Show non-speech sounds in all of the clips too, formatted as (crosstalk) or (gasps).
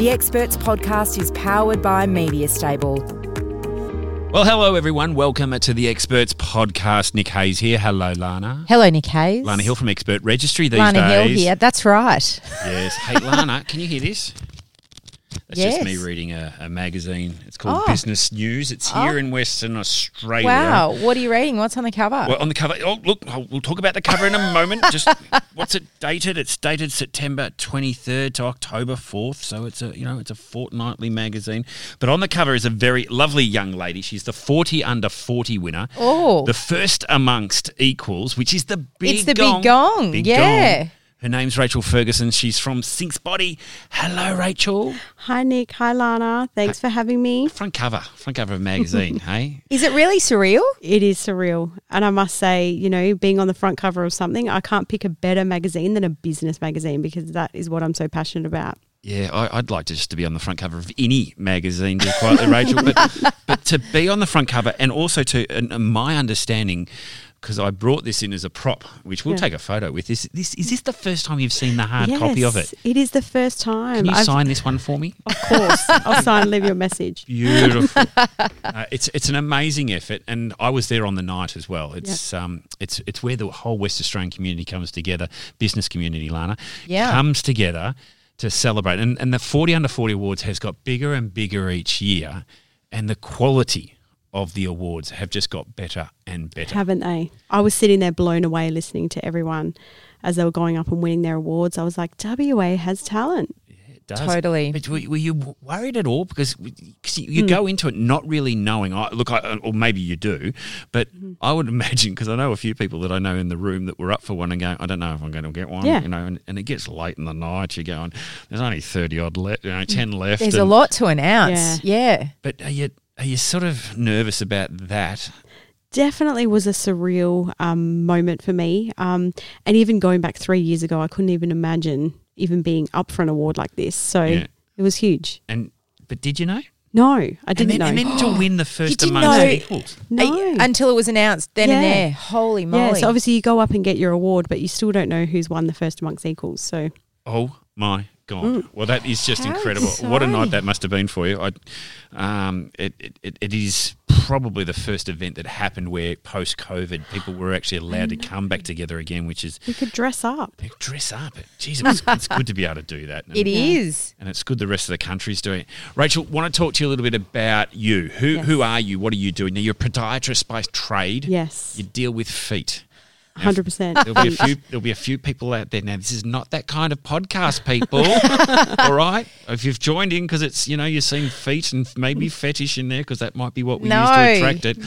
The Experts Podcast is powered by Media Stable. Well, hello everyone. Welcome to the Experts Podcast. Nick Hayes here. Hello, Lana. Hello, Nick Hayes. Lana Hill from Expert Registry these Lana days. Hill here. That's right. Yes. Hey, Lana, can you hear this? (laughs) That's just me reading a, a magazine. It's called Oh. Business News. It's here Oh. in Western Australia. Wow. What are you reading? What's on the cover? Well, on the cover, oh, look, oh, we'll talk about the cover in a moment. Just (laughs) what's it dated? It's dated September 23rd to October 4th. So it's a, you know, it's a fortnightly magazine. But on the cover is a very lovely young lady. She's the 40 under 40 winner. Oh. The first amongst equals, which is the big It's the big gong. gong, Big yeah. gong. Her name's Rachael Ferguson. She's from Sinks Body. Hello, Rachael. Hi, Nick. Hi, Lana. Thanks for having me. Front cover, front cover of a magazine, (laughs) hey? is it really surreal? It is surreal. And I must say, you know, being on the front cover of something, I can't pick a better magazine than a business magazine because that is what I'm so passionate about. Yeah, I, I'd like to just to be on the front cover of any magazine, to quietly, Rachael. But (laughs) but to be on the front cover, and also to and my understanding, because I brought this in as a prop, which we'll Yeah. take a photo with. This this is this the first time you've seen the hard copy of it? It is the first time. Can you I've- sign this one for me? Of course. I'll sign, and leave your message. Beautiful. (laughs) uh, it's it's an amazing effort, and I was there on the night as well. It's um it's it's where the whole West Australian community comes together, business community, Lana, Yeah. comes together to celebrate. And and the forty under forty awards has got bigger and bigger each year, and the quality of the awards have just got better and better. Haven't they? I was sitting there blown away listening to everyone as they were going up and winning their awards. I was like, WA has talent. It does. Totally. But were, were you worried at all? Because cause you, Hmm. you go into it not really knowing. I, look, I, or maybe you do, but Hmm. I would (laughs) imagine because I know a few people that I know in the room that were up for one and going, I don't know if I'm going to get one. Yeah. You know, and, and it gets late in the night. You're going, there's only thirty odd left, you know, ten left. There's a lot to announce. Yeah. But are you are you sort of nervous about that? definitely was a surreal um, moment for me. Um, and even going back three years ago, I couldn't even imagine even being up for an award like this. So Yeah. it was huge. And but did you know? No, I didn't and then, know. And then to win the first didn't amongst know. equals. no. Until it was announced then and there. Holy moly. yeah, so obviously you go up and get your award, but you still don't know who's won the first amongst equals. So Oh my god! Mm. Well, that is just How incredible. What a night that must have been for you. I, um, it, it, it, is probably the first event that happened where post COVID people were actually allowed to come back together again, which is we could dress up. dress up. Jeez, it's, it's good to be able to do that. (laughs) it is. And it's good the rest of the country's doing it. Rachael, want to talk to you a little bit about you. Who Yes. who are you? What are you doing? Now you're a podiatrist by trade. Yes, You deal with feet. Now, hundred percent. There'll be a few. (laughs) There'll be a few people out there now. This is not that kind of podcast, people. (laughs) All right, if you've joined in because it's you know you're seeing feet and maybe fetish in there because that might be what we use to attract it.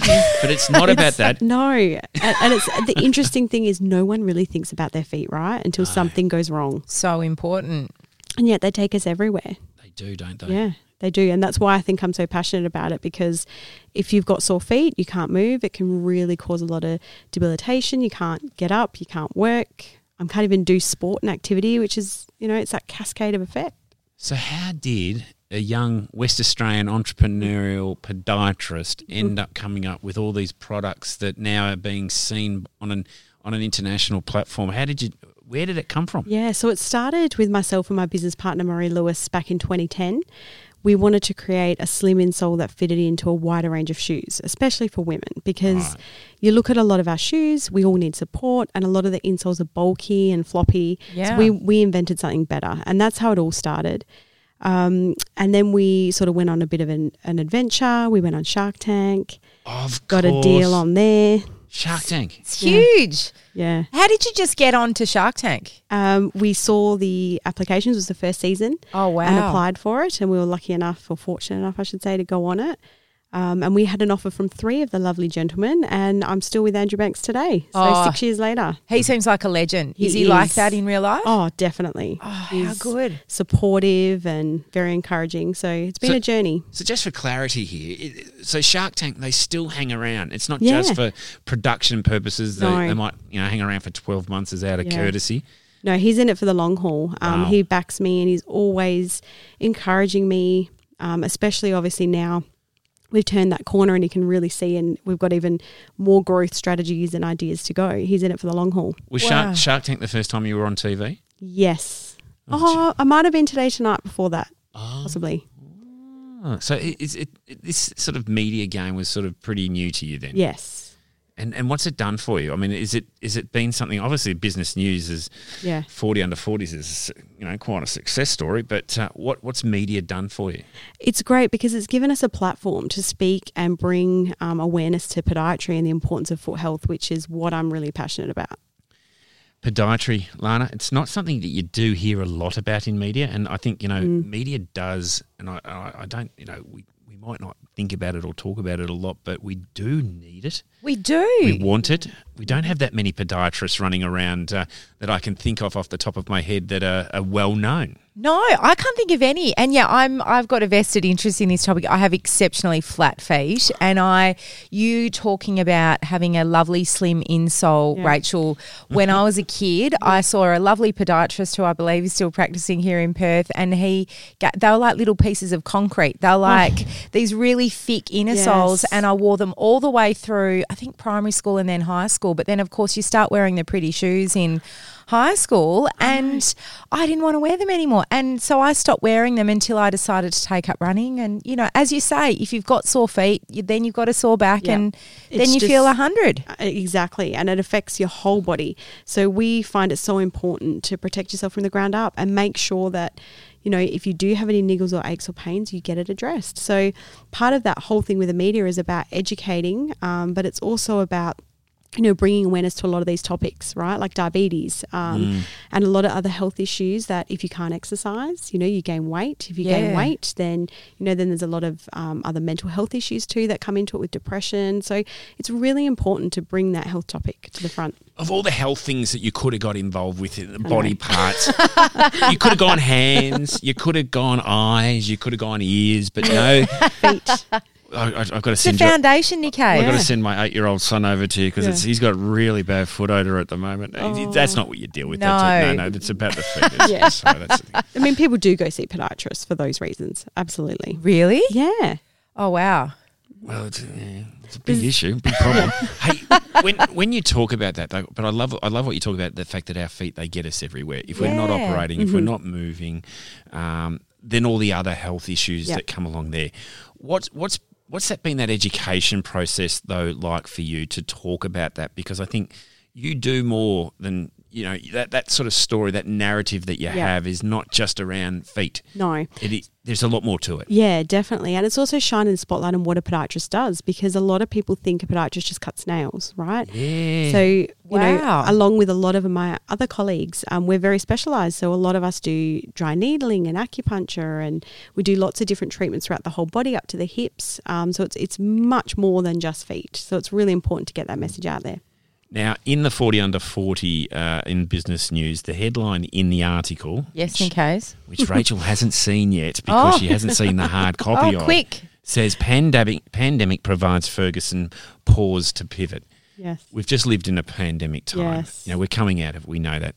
But it's not (laughs) about that. No, and, and it's the interesting thing is no one really thinks about their feet, right? Until something goes wrong, So important. and yet they take us everywhere. They do, don't they? Yeah, they do. And that's why I think I'm so passionate about it because if you've got sore feet, you can't move, it can really cause a lot of debilitation. You can't get up, you can't work. I can't even do sport and activity, which is, you know, it's that cascade of effect. So how did a young West Australian entrepreneurial podiatrist mm-hmm. end up coming up with all these products that now are being seen on an on an international platform? How did you? Where did it come from? Yeah, so it started with myself and my business partner, Marie Lewis, back in 2010. We wanted to create a slim insole that fitted into a wider range of shoes, especially for women, because Right. you look at a lot of our shoes, we all need support, and a lot of the insoles are bulky and floppy. Yeah. So we, we invented something better, and that's how it all started. Um, and then we sort of went on a bit of an, an adventure. We went on Shark Tank, Of got a deal on there. Shark Tank. It's Yeah. huge. Yeah. How did you just get on to Shark Tank? Um, we saw the applications, it was the first season. Oh, wow. and applied for it. And we were lucky enough, or fortunate enough, I should say, to go on it. Um, and we had an offer from three of the lovely gentlemen, and I'm still with Andrew Banks today. So Oh. six years later. He seems like a legend. He is he like that in real life? Oh, definitely. Oh, how He's good. Supportive and very encouraging. So it's been So- a journey. So just for clarity here, it, so Shark Tank they still hang around. It's not Yeah. just for production purposes. They, No. they might you know hang around for twelve months as out of Yeah. courtesy. No, he's in it for the long haul. Um, Wow. He backs me and he's always encouraging me, um, especially obviously now we've turned that corner and he can really see and we've got even more growth strategies and ideas to go. He's in it for the long haul. Was Wow. Shark, Shark Tank the first time you were on TV? Yes. Oh, Oh, I might have been today tonight before that, Oh. possibly. Oh, so it, is it, it this sort of media game was sort of pretty new to you then? Yes. And and what's it done for you? I mean, is it is it been something? Obviously, business news is Yeah. forty under forties is you know quite a success story. But uh, what what's media done for you? It's great because it's given us a platform to speak and bring um, awareness to podiatry and the importance of foot health, which is what I'm really passionate about. Podiatry, Lana, it's not something that you do hear a lot about in media, and I think you know Mm. media does, and I, I I don't you know we we might not think about it or talk about it a lot, but we do need it. We do. We want it. We don't have that many podiatrists running around uh, that I can think of off the top of my head that are, are well known. No, I can't think of any. And yeah, I'm I've got a vested interest in this topic. I have exceptionally flat feet and I you talking about having a lovely slim insole, Yeah. Rachael, when I was a kid, I saw a lovely podiatrist who I believe is still practicing here in Perth and he got, they were like little pieces of concrete. They were oh. like these really thick inner soles and I wore them all the way through I think primary school and then high school. But then of course you start wearing the pretty shoes in high school and I didn't want to wear them anymore. And so I stopped wearing them until I decided to take up running. And, you know, as you say, if you've got sore feet, you, then you've got a sore back Yeah. and then you just- feel a 100. Uh, Exactly, and it affects your whole body. So we find it so important to protect yourself from the ground up and make sure that you know if you do have any niggles or aches or pains, you get it addressed. So part of that whole thing with the media is about educating, um, but it's also about you know bringing awareness to a lot of these topics, right? Like diabetes um, and a lot of other health issues that if you can't exercise, you know, you gain weight. If you gain weight, then you know then there's a lot of um, other mental health issues too that come into it with depression. So it's really important to bring that health topic to the front. Of all the health things that you could have got involved with, in the know. body parts, (laughs) you could have gone hands, you could have gone eyes, you could have gone ears, but no. Feet. I, I, I've got to It's the send you. foundation, Nick I've got to send my eight-year-old son over to you because Yeah. he's got really bad foot odor at the moment. Oh. That's not what you deal with. That's No. it. no, no, it's about the (laughs) feet. It's- Yeah. sorry, the. I mean, people do go see podiatrists for those reasons. Absolutely. Really? Yeah. Oh, wow. Well, it's, yeah, it's a big issue, big problem. (laughs) hey, when when you talk about that though, but I love I love what you talk about the fact that our feet they get us everywhere. If we're not Yeah. operating, if we're not moving, um, then all the other health issues Yep. that come along there. What's what's what's that been that education process though like for you to talk about that? Because I think you do more than you know that that sort of story, that narrative that you Yeah. have is not just around feet. No. It is, there's a lot more to it. Yeah, definitely. And it's also shining the spotlight on what a podiatrist does because a lot of people think a podiatrist just cuts nails, right? Yeah. So, you know, along with a lot of my other colleagues, um, we're very specialized. So, a lot of us do dry needling and acupuncture, and we do lots of different treatments throughout the whole body up to the hips. Um, so, it's, it's much more than just feet. So, it's really important to get that message out there. Now, in the 40 under 40 uh, in business news, the headline in the article, Yes, in case. which Rachael (laughs) hasn't seen yet because Oh. she hasn't seen the hard (laughs) copy Oh, of, quick. says pandemic, pandemic provides Ferguson pause to pivot. Yes. We've just lived in a pandemic time. Yes. Now, we're coming out of it, we know that.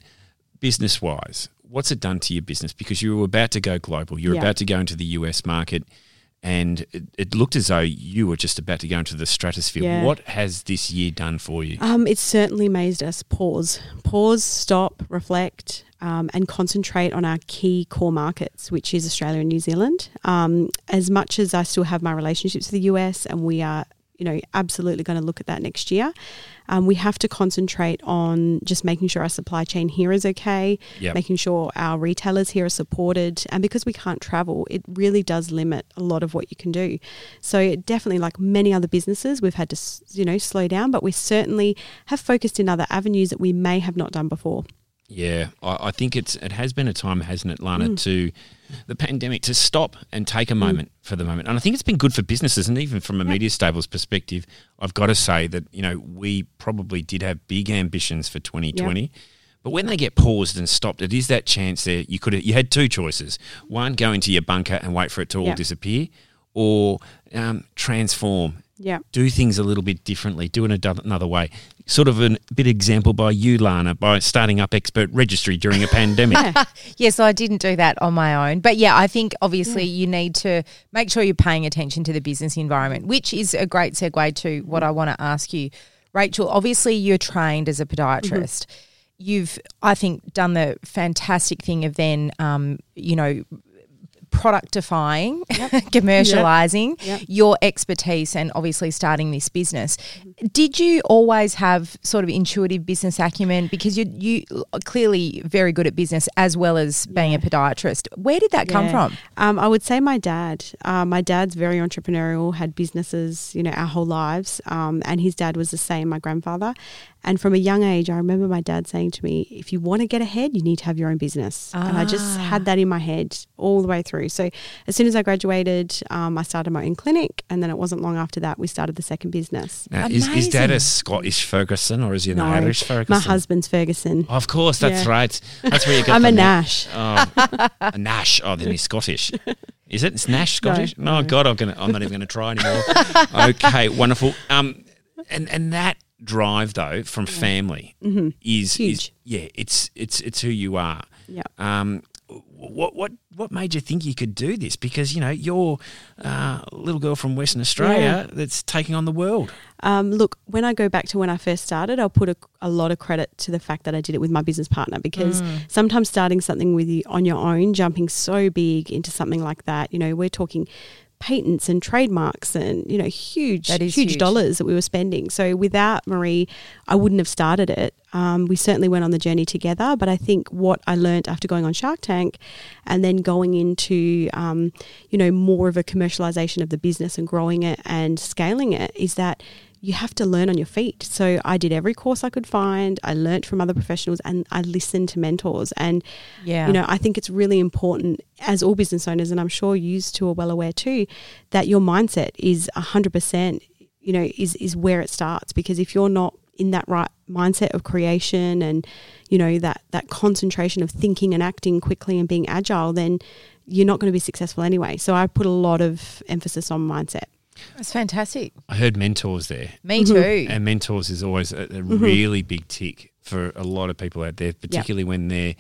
Business wise, what's it done to your business? Because you were about to go global, you were Yeah. about to go into the US market. And it, it looked as though you were just about to go into the stratosphere. Yeah. What has this year done for you? Um, it's certainly made us pause, pause, stop, reflect, um, and concentrate on our key core markets, which is Australia and New Zealand. Um, as much as I still have my relationships with the US, and we are, you know, absolutely going to look at that next year. Um, we have to concentrate on just making sure our supply chain here is okay, Yep. making sure our retailers here are supported. And because we can't travel, it really does limit a lot of what you can do. So it definitely, like many other businesses, we've had to, you know, slow down, but we certainly have focused in other avenues that we may have not done before. Yeah, I, I think it's it has been a time, hasn't it, Lana, Mm. to the pandemic to stop and take a moment for the moment. And I think it's been good for businesses, and even from a media stables perspective, I've got to say that you know we probably did have big ambitions for 2020. But when they get paused and stopped, it is that chance there. You could you had two choices: one, go into your bunker and wait for it to all disappear, or um, transform Yeah. do things a little bit differently, do it ado- another way. Sort of a bit example by you, Lana, by starting up expert registry during a pandemic. (laughs) Yeah, so I didn't do that on my own. But yeah, I think obviously you need to make sure you're paying attention to the business environment, which is a great segue to what I want to ask you. Rachael, obviously you're trained as a podiatrist. You've, I think, done the fantastic thing of then, um, you know, productifying, (laughs) commercializing Yep. your expertise and obviously starting this business. Did you always have sort of intuitive business acumen because you you are clearly very good at business as well as being a podiatrist. Where did that come from? Um, I would say my dad. Uh, my dad's very entrepreneurial, had businesses, you know, our whole lives. Um, and his dad was the same, my grandfather. And from a young age, I remember my dad saying to me, if you want to get ahead, you need to have your own business. And I just Ah. had that in my head all the way through. So as soon as I graduated, um, I started my own clinic. And then it wasn't long after that, we started the second business. Now, is, is dad a Scottish Ferguson or is he an No, Irish Ferguson? My husband's Ferguson. Of course, that's Yeah. right. That's where you got (laughs) I'm a. Nash. Oh, a Nash. Oh, then he's Scottish. Is it? It's Nash Scottish? No, God, I'm gonna. I'm not even going to try anymore. (laughs) okay, wonderful. Um, and and that drive though from family is is Huge. yeah, it's it's it's who you are. Yeah. Um, what what what made you think you could do this? Because you know you're uh, a little girl from Western Australia that's taking on the world. Um, look, when I go back to when I first started, I'll put a, a lot of credit to the fact that I did it with my business partner because sometimes starting something with you on your own, jumping so big into something like that, you know, we're talking patents and trademarks and you know huge huge, huge. dollars that we were spending so without marie i wouldn't have started it um, we certainly went on the journey together but i think what i learned after going on shark tank and then going into um, you know more of a commercialization of the business and growing it and scaling it is that you have to learn on your feet. So I did every course I could find. I learnt from other professionals and I listened to mentors. And Yeah. you know, I think it's really important as all business owners, and I'm sure you two are well aware too, that your mindset is hundred percent. You know, is is where it starts because if you're not in that right mindset of creation and you know that that concentration of thinking and acting quickly and being agile, then you're not going to be successful anyway. So I put a lot of emphasis on mindset. That's fantastic. I heard mentors there. Me too. Mm-hmm. And mentors is always a, a mm-hmm. really big tick for a lot of people out there, particularly when they're,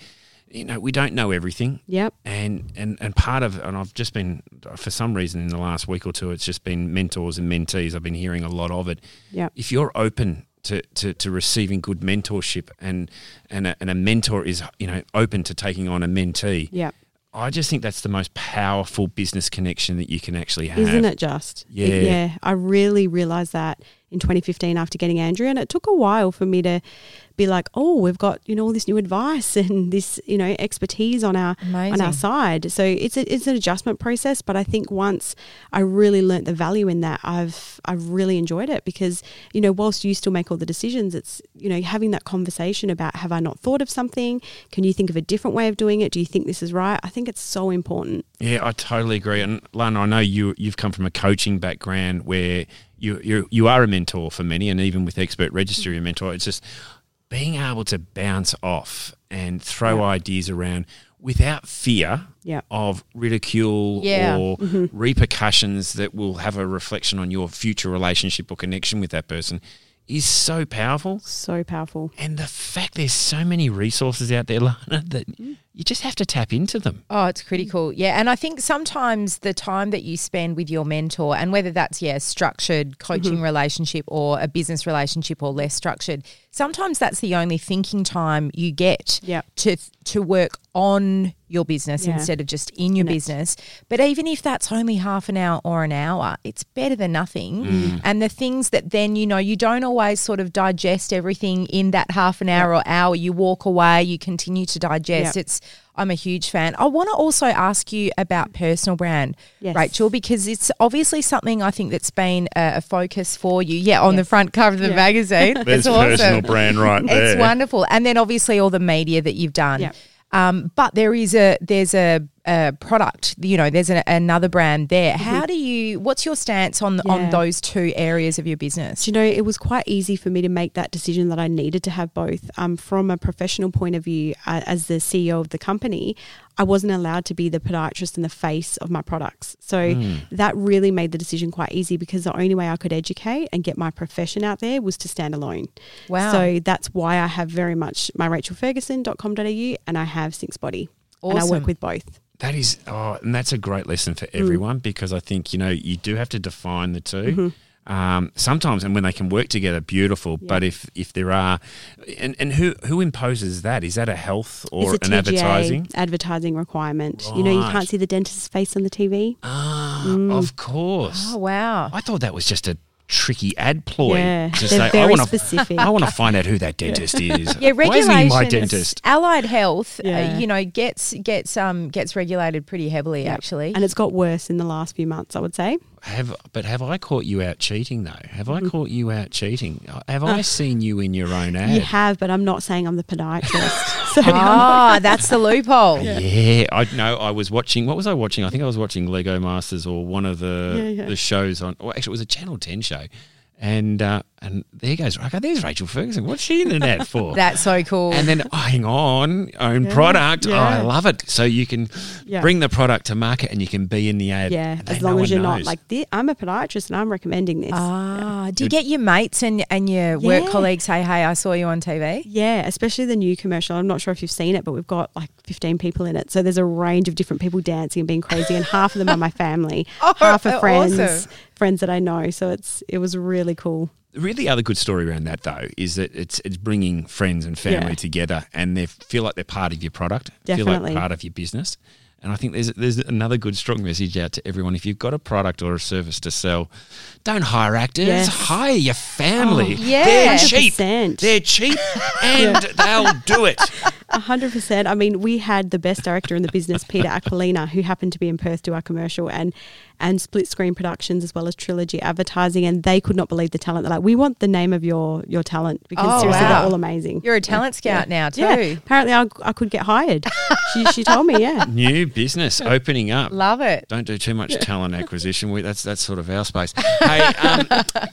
you know, we don't know everything. Yep. And, and and part of and I've just been for some reason in the last week or two it's just been mentors and mentees I've been hearing a lot of it yeah if you're open to, to, to receiving good mentorship and and a, and a mentor is you know open to taking on a mentee Yep. I just think that's the most powerful business connection that you can actually have Isn't it just? Yeah. Yeah. I really realized that in 2015 after getting Andrew. And it took a while for me to be like, oh, we've got, you know, all this new advice (laughs) and this, you know, expertise on our on our side. So it's a, it's an adjustment process. But I think once I really learnt the value in that, I've I've really enjoyed it because, you know, whilst you still make all the decisions, it's, you know, having that conversation about have I not thought of something? Can you think of a different way of doing it? Do you think this is right? I think it's so important. Yeah, I totally agree. And Lana, I know you you've come from a coaching background where you you you are a mentor for many, and even with expert registry, a mentor. It's just being able to bounce off and throw Yeah. ideas around without fear Yeah. of ridicule Yeah. or mm-hmm. repercussions that will have a reflection on your future relationship or connection with that person is so powerful. So powerful. And the fact there's so many resources out there, Lana, that mm. You just have to tap into them. Oh, it's critical. Yeah. And I think sometimes the time that you spend with your mentor, and whether that's, yeah, structured coaching relationship or a business relationship or less structured, sometimes that's the only thinking time you get Yep. to to work on your business Yeah. instead of just in your In it. business. But even if that's only half an hour or an hour, it's better than nothing. Mm. And the things that then, you know, you don't always sort of digest everything in that half an hour or hour. You walk away, you continue to digest. Yep. It's I'm a huge fan. I want to also ask you about personal brand, Yes. Rachael, because it's obviously something I think that's been a, a focus for you. Yeah, on the front cover of the Yeah. magazine. (laughs) There's That's awesome. personal brand right there. It's wonderful, and then obviously all the media that you've done. Yep. Um, but there is a there's a, a product. You know, there's a, another brand there. How do you? What's your stance on on those two areas of your business? Do you know, it was quite easy for me to make that decision that I needed to have both. Um, from a professional point of view, uh, as the CEO of the company, I wasn't allowed to be the podiatrist and the face of my products. So that really made the decision quite easy because the only way I could educate and get my profession out there was to stand alone. Wow. So that's why I have very much my rachelferguson.com.au and I have Synxbody. And I work with both. That is, oh, and that's a great lesson for Mm. everyone because I think you know you do have to define the 2 Mm-hmm. Um, sometimes, and when they can work together, beautiful. But if if there are, and, and who who imposes that? Is that a health or it's a an TGA advertising? advertising requirement. You know, you can't see the dentist's face on the TV. Ah, Mm. of course. Oh wow! I thought that was just a tricky ad ploy Yeah, to they're say I want to. I want to find out who that dentist is. Yeah, Why isn't he my regulations. dentist? Allied Health, uh, you know, gets gets um gets regulated pretty heavily. Yep. Actually, And it's got worse in the last few months, I would say. Have but have I caught you out cheating though? Have. I caught you out cheating? Have I seen you in your own ad? You have, but I'm not saying I'm the podiatrist. (laughs) so ah, that's the loophole. Yeah. I know. I was watching. What was I watching? I think I was watching Lego Masters or one of the Yeah, yeah. the shows on. Well, actually, it was a Channel Ten show, and uh, and there goes. Okay, there's Rachael Ferguson. What's she in the net for? (laughs) That's so cool. and then oh, hang on, own product. Oh, I love it. So you can Yeah. bring the product to market, and you can be in the ad. yeah, as long one as you're not like, "Thi- I'm a podiatrist and I'm recommending this. ah, do you get your mates and and your work colleagues say, "Hey, I saw you on TV"? yeah, especially the new commercial. I'm not sure if you've seen it, but we've got like 15 people in it. So there's a range of different people dancing and being crazy, and half of them are my family, (laughs) Oh, half are (laughs) awesome. friends, friends that I know. So it's it was really cool. The really other good story around that though is that it's it's bringing friends and family Yeah. together, and they feel like they're part of your product, feel Definitely. like part of your business. And I think there's there's another good strong message out to everyone. If you've got a product or a service to sell, don't hire actors. Yes. Hire your family. Oh, yeah. They're cheap. 100%. They're cheap, (laughs) and they'll do it. (laughs) A hundred percent. I mean, we had the best director in the business, Peter Aquilina, who happened to be in Perth to our commercial and and split screen productions as well as trilogy advertising, and they could not believe the talent. They're like, "We want the name of your your talent because Oh, seriously, wow. they're all amazing." You're a talent scout now too. yeah, apparently I, I could get hired. she, she told me, yeah. (laughs) New business opening up. Love it. Don't do too much talent (laughs) acquisition. We, that's that's sort of our space. Hey, (laughs) um,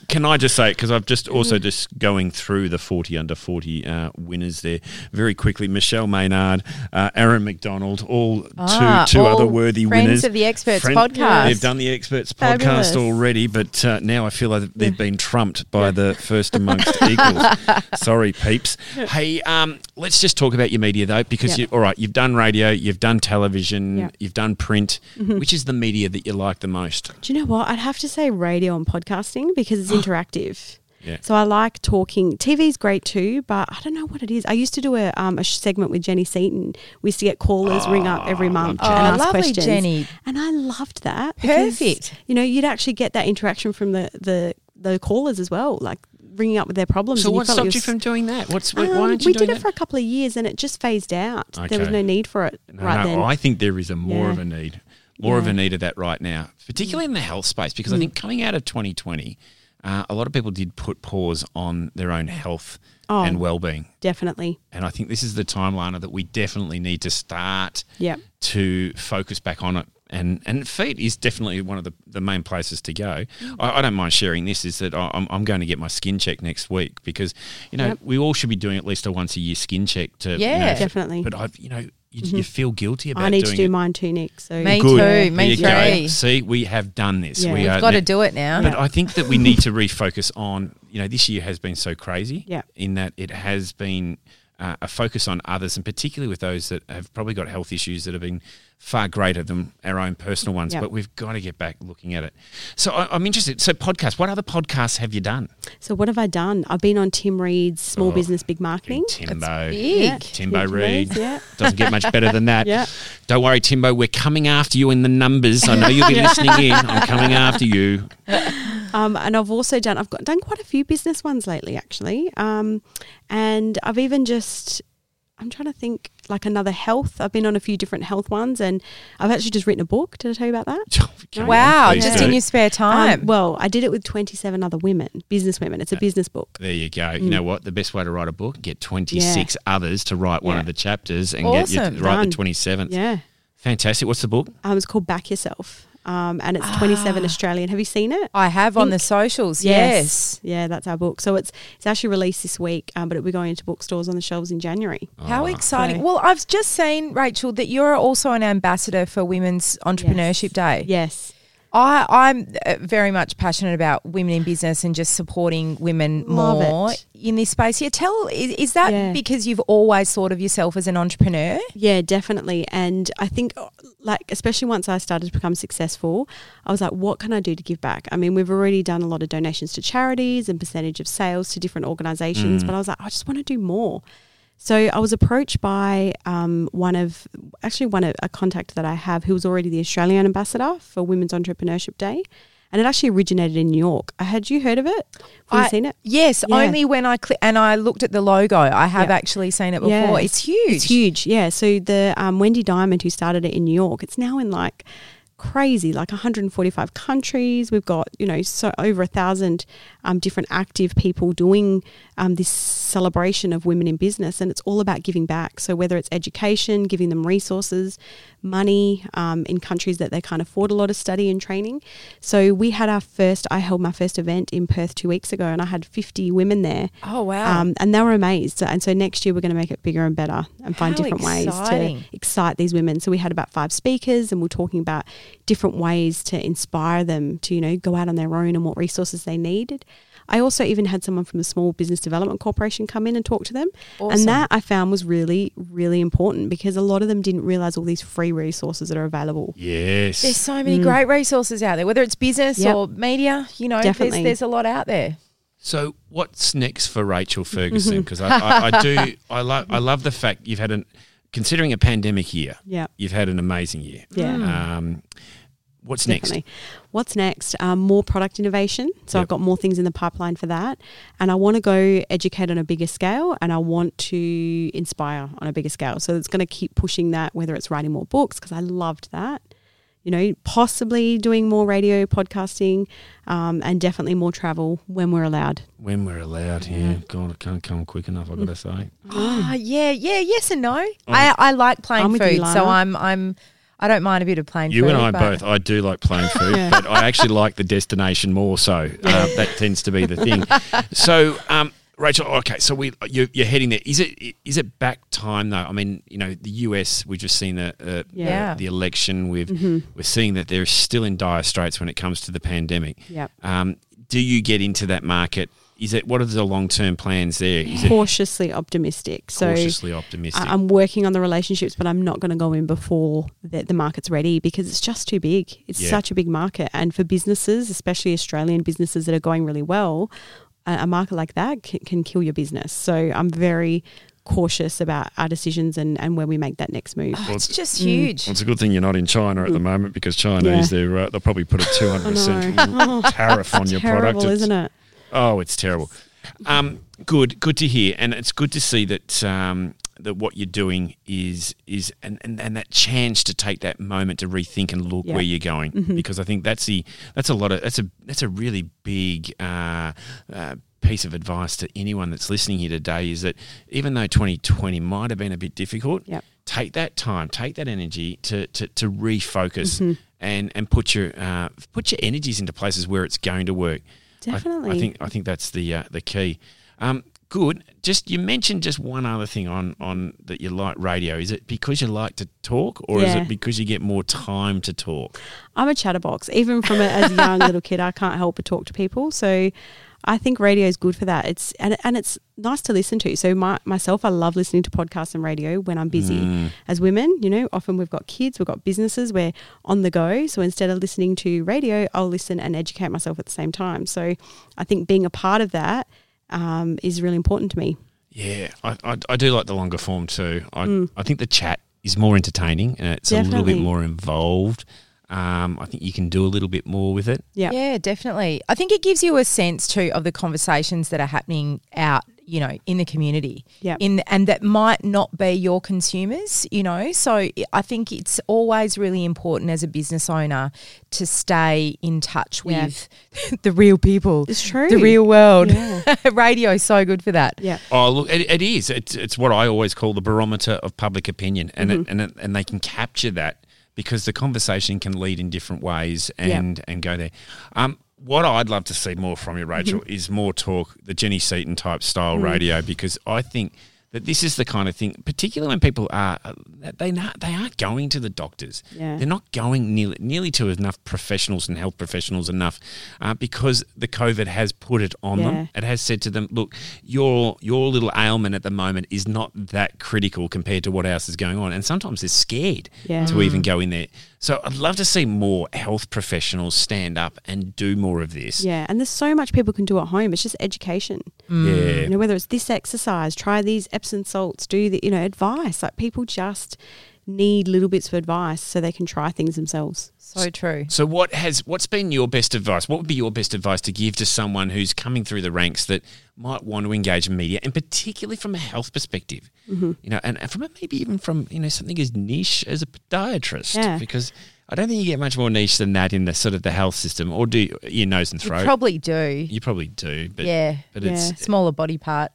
can I just say because I've just also just going through the forty under forty uh, winners there very quickly. Michelle Maynard, uh, Aaron McDonald, all Ah, two two all other worthy friends winners of the Experts Friend- podcast. They've done the Experts Fabulous. podcast already, but uh, now I feel like they've been trumped by the first amongst (laughs) equals. Sorry, peeps. Hey, um, let's just talk about your media though, because Yep. you, all right, you've done radio, you've done television, Yep. you've done print. Which is the media that you like the most? Do you know what? I'd have to say radio and podcasting because it's (gasps) interactive. Yeah. So I like talking. TV's great too, but I don't know what it is. I used to do a, um, a segment with Jenny Seaton. We used to get callers ring up every month Oh, and ask lovely, questions. Jenny. And I loved that. because, Perfect. You know, you'd actually get that interaction from the, the, the callers as well, like ringing up with their problems. So and what felt like stopped you from doing that? What's why Um, aren't you we did it that? for a couple of years and it just phased out. There was no need for it No, right no, then. I think there is a more Yeah. of a need, more of a need of that right now, particularly in the health space, because I Mm. think coming out of 2020, uh, a lot of people did put pause on their own health Oh. and well-being, Definitely. and I think this is the time, Lana, that we definitely need to start Yeah. to focus back on it. And, and feet is definitely one of the, the main places to go. I, I don't mind sharing this. Is that I- I'm, I'm going to get my skin check next week because you know Yep. we all should be doing at least a once a year skin check to you Yeah. know, Definitely. But I've you know you, you feel guilty about it. I need to doing do it. mine too, Nick. So Me Good. too. There Me you go. three. See, we have done this. Yeah. We We've are Got to do it now. But I think that we need to (laughs) refocus on, you know, this year has been so crazy Yeah. in that it has been uh, a focus on others and particularly with those that have probably got health issues that have been far greater than our own personal ones. Yeah. But we've got to get back looking at it. So I, I'm interested. So podcasts, what other podcasts have you done? So what have I done? I've been on Tim Reed's Small Oh, Business Big Marketing. Timbo. Big. Yeah. Timbo Tim Reed. Yeah. Doesn't get much better than that. (laughs) Yeah. Don't worry, Timbo. We're coming after you in the numbers. I know you'll be (laughs) listening in. I'm coming after you. (laughs) Um, and I've also done I've got done quite a few business ones lately actually. Um, and I've even just I'm trying to think like another health. I've been on a few different health ones, and I've actually just written a book. Did I tell you about that? (laughs) Come Wow, please just do. in your spare time. Um, well, I did it with 27 other women, business women. It's a business book. There you go. Mm. You know what? The best way to write a book, get 26 others to write one Yeah. of the chapters and get you Awesome. to write Done. the 27th. Yeah. Fantastic. What's the book? Um, it's called Back Yourself. Um, and it's 27 Ah. Australian. Have you seen it? I have on the socials. Yes. Yeah, that's our book. So it's it's actually released this week, um, but it'll be going into bookstores on the shelves in January. How Oh. exciting. So- Well, I've just seen, Rachael, that you're also an ambassador for Women's Entrepreneurship Day. Yes. I, I'm uh, very much passionate about women in business and just supporting women Love more it. in this space. Yeah, tell, is, is that Yeah. because you've always thought of yourself as an entrepreneur? Yeah, definitely. And I think, uh, like, especially once I started to become successful, I was like, what can I do to give back? I mean, we've already done a lot of donations to charities and percentage of sales to different organizations, Mm. but I was like, I just want to do more. So I was approached by um, one of, actually, one of a contact that I have who was already the Australian ambassador for Women's Entrepreneurship Day. And it actually originated in New York. Uh, Had you heard of it? Have you I- seen it? Yes, Yeah. only when I cli- and I looked at the logo. I have Yeah. actually seen it before. Yeah. It's huge. It's huge, yeah. So the um, Wendy Diamond who started it in New York, it's now in like crazy, like 145 countries. We've got you know so over a thousand um, different active people doing um, this celebration of women in business, and it's all about giving back. So whether it's education, giving them resources, money um, in countries that they can't afford a lot of study and training. So we had our first. I held my first event in Perth two weeks ago, and I had 50 women there. Oh wow! Um, and they were amazed. And so next year we're going to make it bigger and better and find How different ways to excite these women. So we had about five speakers and we're talking about different ways to inspire them to, you know, go out on their own and what resources they needed. I also even had someone from the Small Business Development Corporation come in and talk to them. Awesome. And that I found was really, really important because a lot of them didn't realize all these free resources that are available. Yes. There's so many great resources out there, whether it's business Mm. Yep. or media. You know, Definitely. there's there's a lot out there. So, what's next for Rachael Ferguson? (laughs) Because I, I, I do, I love, I love the fact you've had an, considering a pandemic year, Yeah. you've had an amazing year. Yeah. Um, what's Definitely. What's next? Um, more product innovation. So Yep. I've got more things in the pipeline for that. And I want to go educate on a bigger scale and I want to inspire on a bigger scale. So it's going to keep pushing that, whether it's writing more books, because I loved that. You know, possibly doing more radio, podcasting, um, and definitely more travel when we're allowed. When we're allowed here. God, I can't come quick enough, I've got to say. (gasps) Ah, yeah, yeah, yes and no. I, I like plain I'm with you, food, so I'm I'm I don't mind a bit of plain You food. You and I but- both. I do like plain (laughs) food, Yeah. but I actually like the destination more. So uh, that tends to be the (laughs) thing. So, um, Rachael, okay, so we you're, you're heading there. Is it is it back time though? I mean, you know, the US. We've just seen the uh, Yeah. the, the election. We've we're seeing that they're still in dire straits when it comes to the pandemic. Yep. Um, do you get into that market? Is it what are the long term plans there? Is it Cautiously optimistic. So cautiously optimistic? I'm working on the relationships, but I'm not going to go in before the, the market's ready because it's just too big. It's Yeah. such a big market. And for businesses, especially Australian businesses that are going really well, a, a market like that can, can kill your business. So I'm very cautious about our decisions and, and when we make that next move. Oh, it's just Mm. huge. Well, it's a good thing you're not in China at the moment because Chinese, Yeah. they're, uh, they'll probably put a (laughs) 200% I know. (laughs) tariff on your Terrible, product. It's- isn't it? Oh, it's terrible. Um, good, good to hear, and it's good to see that um, that what you're doing is is and, and, and that chance to take that moment to rethink and look Yeah. where you're going because I think that's the that's a lot of that's a that's a really big. Uh, uh, piece of advice to anyone that's listening here today is that even though 2020 might have been a bit difficult Yep. take that time take that energy to to, to refocus Mm-hmm. and and put your uh, put your energies into places where it's going to work I- I, think I think that's the uh, the key. Um, good. Just you mentioned just one other thing on on that you like radio. Is it because you like to talk, or is it because you get more time to talk? I'm a chatterbox. Even from a, as a young (laughs) little kid, I can't help but talk to people. So I think radio is good for that. It's and, and it's nice to listen to. So my, myself, I love listening to podcasts and radio when I'm busy. Mm. As women, you know, often we've got kids, we've got businesses, we're on the go. So instead of listening to radio, I'll listen and educate myself at the same time. So I think being a part of that um, is really important to me. Yeah, I, I, I do like the longer form too. I I think the chat is more entertaining and it's a little bit more involved. Um, I think you can do a little bit more with it. Yeah. Yeah, definitely. I think it gives you a sense too of the conversations that are happening out, you know, in the community. Yep. In and that might not be your consumers, you know. So I think it's always really important as a business owner to stay in touch Yeah. with (laughs) the real people. It's true. The real world. Yeah. (laughs) Radio is so good for that. Yeah. Oh, look, it, it is. It's, it's what I always call the barometer of public opinion, and Mm-hmm. it, and it, and they can capture that because the conversation can lead in different ways and and go there. Um, what I'd love to see more from you, Rachael, Mm-hmm. is more talk, the Jenny Seaton type style Mm. radio, because I think that this is the kind of thing, particularly when people are they not they aren't going to the doctors. Yeah. They're not going nearly nearly to enough professionals and health professionals enough uh, because the COVID has put it on Yeah. them. It has said to them, look, your your little ailment at the moment is not that critical compared to what else is going on, and sometimes they're scared Yeah. to even go in there. So I'd love to see more health professionals stand up and do more of this. Yeah. And there's so much people can do at home. It's just education. Mm. Yeah. You know, whether it's this exercise, try these Epsom salts, do the, you know, advice. Like people just need little bits of advice so they can try things themselves. So true. So what has what's been your best advice? What would be your best advice to give to someone who's coming through the ranks that might want to engage in media, and particularly from a health perspective, Mm-hmm. you know, and, and from a, maybe even from you know something as niche as a podiatrist, Yeah. because I don't think you get much more niche than that in the sort of the health system, or do you, your nose and You throat? probably do. you probably do, but yeah. but Yeah. it's Smaller body part.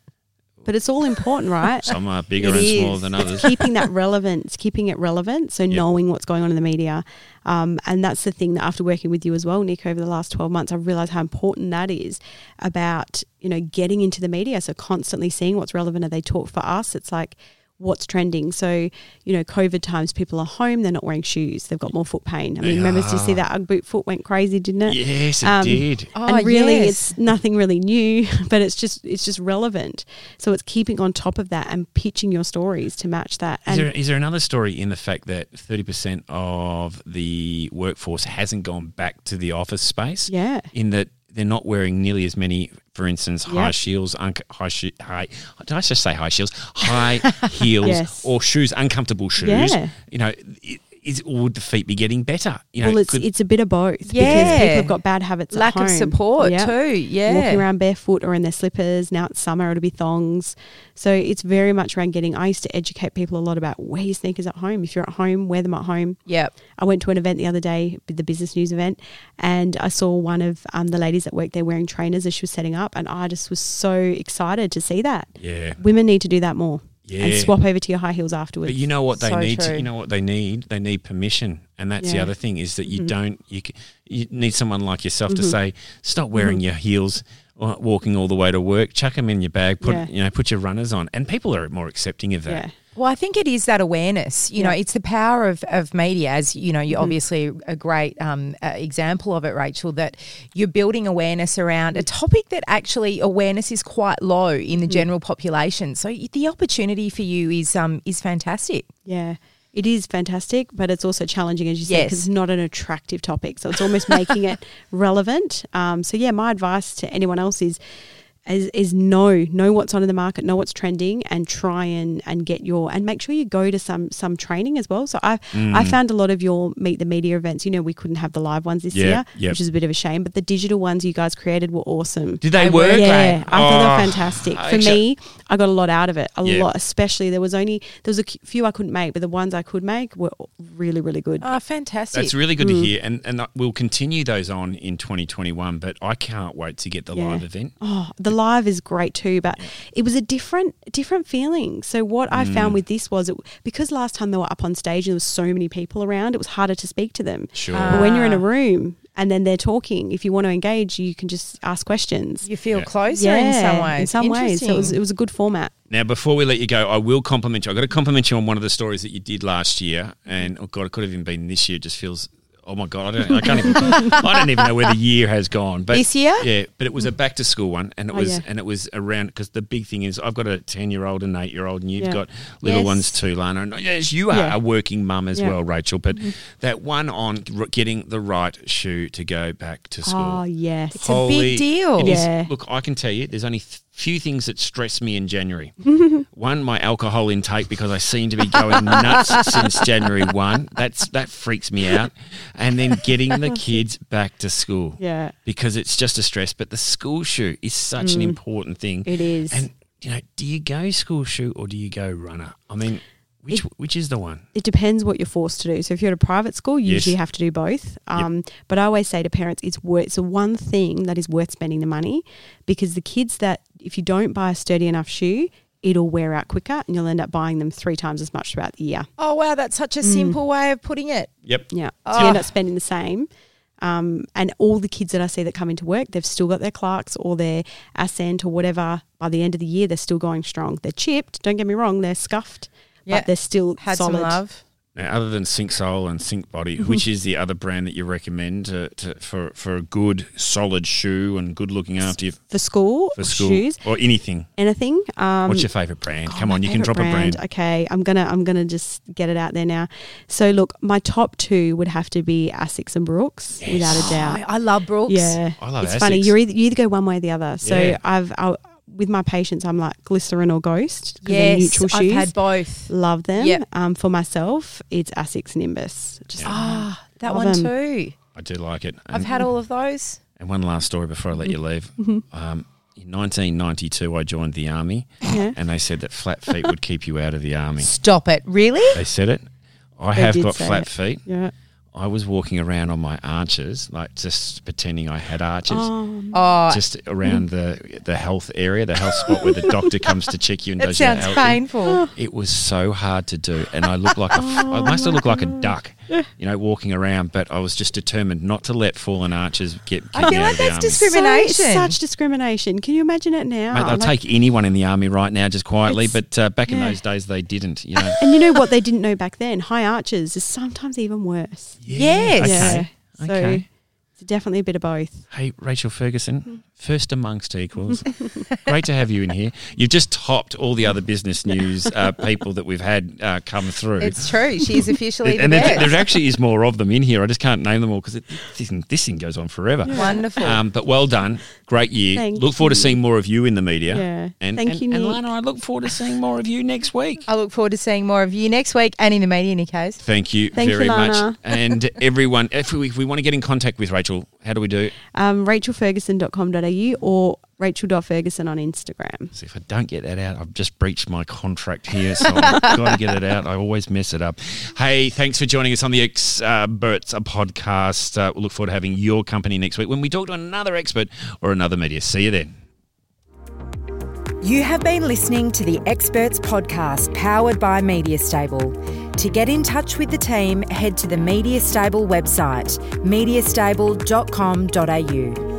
But it's all important, right? some are bigger It and is. smaller than others. keeping that (laughs) relevance, keeping it relevant. So knowing what's going on in the media, um, and that's the thing that after working with you as well, Nick, over the last twelve months, I've realised how important that is about you know getting into the media. So constantly seeing what's relevant. And they talk for us. It's like what's trending. So, you know, COVID times, people are home, they're not wearing shoes, they've got more foot pain. I mean, remember, did you see that Ugg boot foot went crazy, didn't it? Yes, it Um, did. Oh, and really yes. it's nothing really new (laughs) but it's just it's just relevant so it's keeping on top of that and pitching your stories to match that Is and there, is there another story in the fact that 30% of the workforce hasn't gone back to the office space? yeah In that they're not wearing nearly as many, for instance, high Yep. heels, un- high, shoe, high, did I just say high heels? High (laughs) heels Yes. or shoes, uncomfortable shoes. Yeah. You know, i- is, would the feet be getting better? You know, well it's could- it's a bit of both because people have got bad habits at Lack of support Yeah. too. Yeah. walking around barefoot or in their slippers now it's summer it'll be thongs so it's very much around getting i used to educate people a lot about wear your sneakers at home if you're at home wear them at home Yep. I went to an event the other day, the business news event, and I saw one of um, the ladies that worked there wearing trainers as she was setting up, and I just was so excited to see that. yeah. Women need to do that more and swap over to your high heels afterwards. But you know what they So need. To, you know what they need. They need permission, and that's the other thing is that you Mhm. don't. You you need someone like yourself to Mhm. say, stop wearing Mhm. your heels, uh, walking all the way to work. Chuck them in your bag. Put Yeah. you know, put your runners on, and people are more accepting of that. Yeah, Well, I think it is that awareness. You know, it's the power of, of media, as you know, you're Mhm. obviously a great um, uh, example of it, Rachael, that you're building awareness around a topic that actually awareness is quite low in the Mm. general population. So the opportunity for you is um, is fantastic. yeah. It is fantastic, but it's also challenging, as you said, because it's not an attractive topic. So it's almost making (laughs) it relevant. Um, so yeah, my advice to anyone else is is, is know know what's on in the market, know what's trending, and try and, and get your and make sure you go to some some training as well. So I Mm. I found a lot of your meet the media events. You know, we couldn't have the live ones this Yeah, year, yep. which is a bit of a shame. But the digital ones you guys created were awesome. Did they They work? were Yeah, great. I thought they Oh, were fantastic. For actually- me, I got a lot out of it. A Yeah. lot, especially there was only there was a few I couldn't make, but the ones I could make were really really good. Oh, fantastic. That's really good to Mm. hear, and and we'll continue those on in 2021. But I can't wait to get the Yeah. live event. Oh, the live is great too, but it was a different different feeling. So what I Mm. found with this was it, because last time they were up on stage and there was so many people around, it was harder to speak to them. Sure. But when you're in a Ah. room and then they're talking, if you want to engage, you can just ask questions. you feel Yeah. closer in some ways. In some ways, so it was it was a good format. Now, before we let you go, I will compliment you. I got to compliment you on one of the stories that you did last year, and oh god, it could have even been this year. It just feels. Oh my god, I don't. I can't even. I don't even know where the year has gone. But This year? yeah. But it was a back to school one, and it Oh, was yeah. and it was around because the big thing is I've got a ten year old and eight year old, and you've Yeah. got little Yes. ones too, Lana. And yes, you are Yeah. a working mum as Yeah. well, Rachael. But mm-hmm. that one on r- getting the right shoe to go back to school. Oh yes. It's a big deal. it is- Yeah. look, I can tell you, there's only th- few things that stress me in January. (laughs) one, my alcohol intake because I seem to be going nuts (laughs) since January one. That's that freaks me out. And then getting the (laughs) kids back to school. Yeah. Because it's just a stress. But the school shoe is such an mm. important thing. It is. And you know, do you go school shoe or do you go runner? I mean, which which is the one? it depends what you're forced to do. So if you're at a private school, you Yes. usually have to do both. Um, But I always say to parents, it's worth, it's the one thing that is worth spending the money because the kids that if you don't buy a sturdy enough shoe, it'll wear out quicker and you'll end up buying them three times as much throughout the year. Oh wow, that's such a simple way of putting it. Yep. Yeah, so you end Oh. up spending the same. Um, and all the kids that I see that come into work, they've still got their Clarks or their Ascent or whatever. By the end of the year, they're still going strong. They're chipped. Don't get me wrong; they're scuffed, Yeah. but they're still Had solid. some love. Now, other than Synxsole and Synxbody, which is the other brand that you recommend to, to, for for a good solid shoe and good looking after you For school, for school shoes, or anything? anything. Um, What's your favourite brand? Oh, Come on, you can favourite drop a brand. Okay, I'm gonna I'm gonna just get it out there now. So look, my top two would have to be Asics and Brooks, without a doubt. Oh, I love Brooks. Yeah, I love it's funny. You either you either go one way or the other. So Yeah. I've i with my patients, I'm like glycerin or ghost. 'cause they're Yes, neutral I've shoes. had both. Love them. Yep. Um, for myself, it's Asics Nimbus. Just Ah, that one one 'em. too. I do like it. I've had all of those. and one last story before I let you leave. Um, in 1992, I joined the army, Yeah. and they said that flat feet would keep you out of the army. Stop it. Really? They said it. I They have got flat it. feet. yeah. I was walking around on my arches, like just pretending I had arches. Um, Oh, just around the the health area, the health spot where the doctor comes to check you and (laughs) that does your sounds painful. (gasps) It was so hard to do, and I looked like a, f- I must have looked like a duck, you know, walking around. But I was just determined not to let fallen arches get. I get me feel out like of that's discrimination. So, such discrimination. Can you imagine it now? Mate, they'll Like- take anyone in the army right now, just quietly. It's- But uh, back in those days, they didn't. You know. And you know what they didn't know back then? High arches is sometimes even worse. Yes. Okay. Yeah. So it's definitely a bit of both. Hey, Rachael Ferguson, hmm. First amongst equals. Great to have you in here. You've just topped all the other business news uh, people that we've had uh, come through. It's true. She's officially the and there, there actually is more of them in here. I just can't name them all because this, thing- this thing goes on forever. Wonderful. Um, but well done. Great year. Thank look forward to seeing more of you in the media. Yeah. And, Thank and, you, And Nick. Lana, I look forward to seeing more of you next week. I look forward to seeing more of you next week and in the media, Nikos. Thank you Thank you, very much. (laughs) And everyone, if we, if we want to get in contact with Rachael, how do we do? Um, rachelferguson.com.au or rachel.ferguson on Instagram. So if I don't get that out, I've just breached my contract here, so I've got to get it out. I always mess it up. Hey, thanks for joining us on the Experts podcast. Uh, we'll look forward to having your company next week when we talk to another expert or another media. See you then. You have been listening to the Experts Podcast powered by Media Stable. To get in touch with the team, head to the Media Stable website, mediastable.com.au.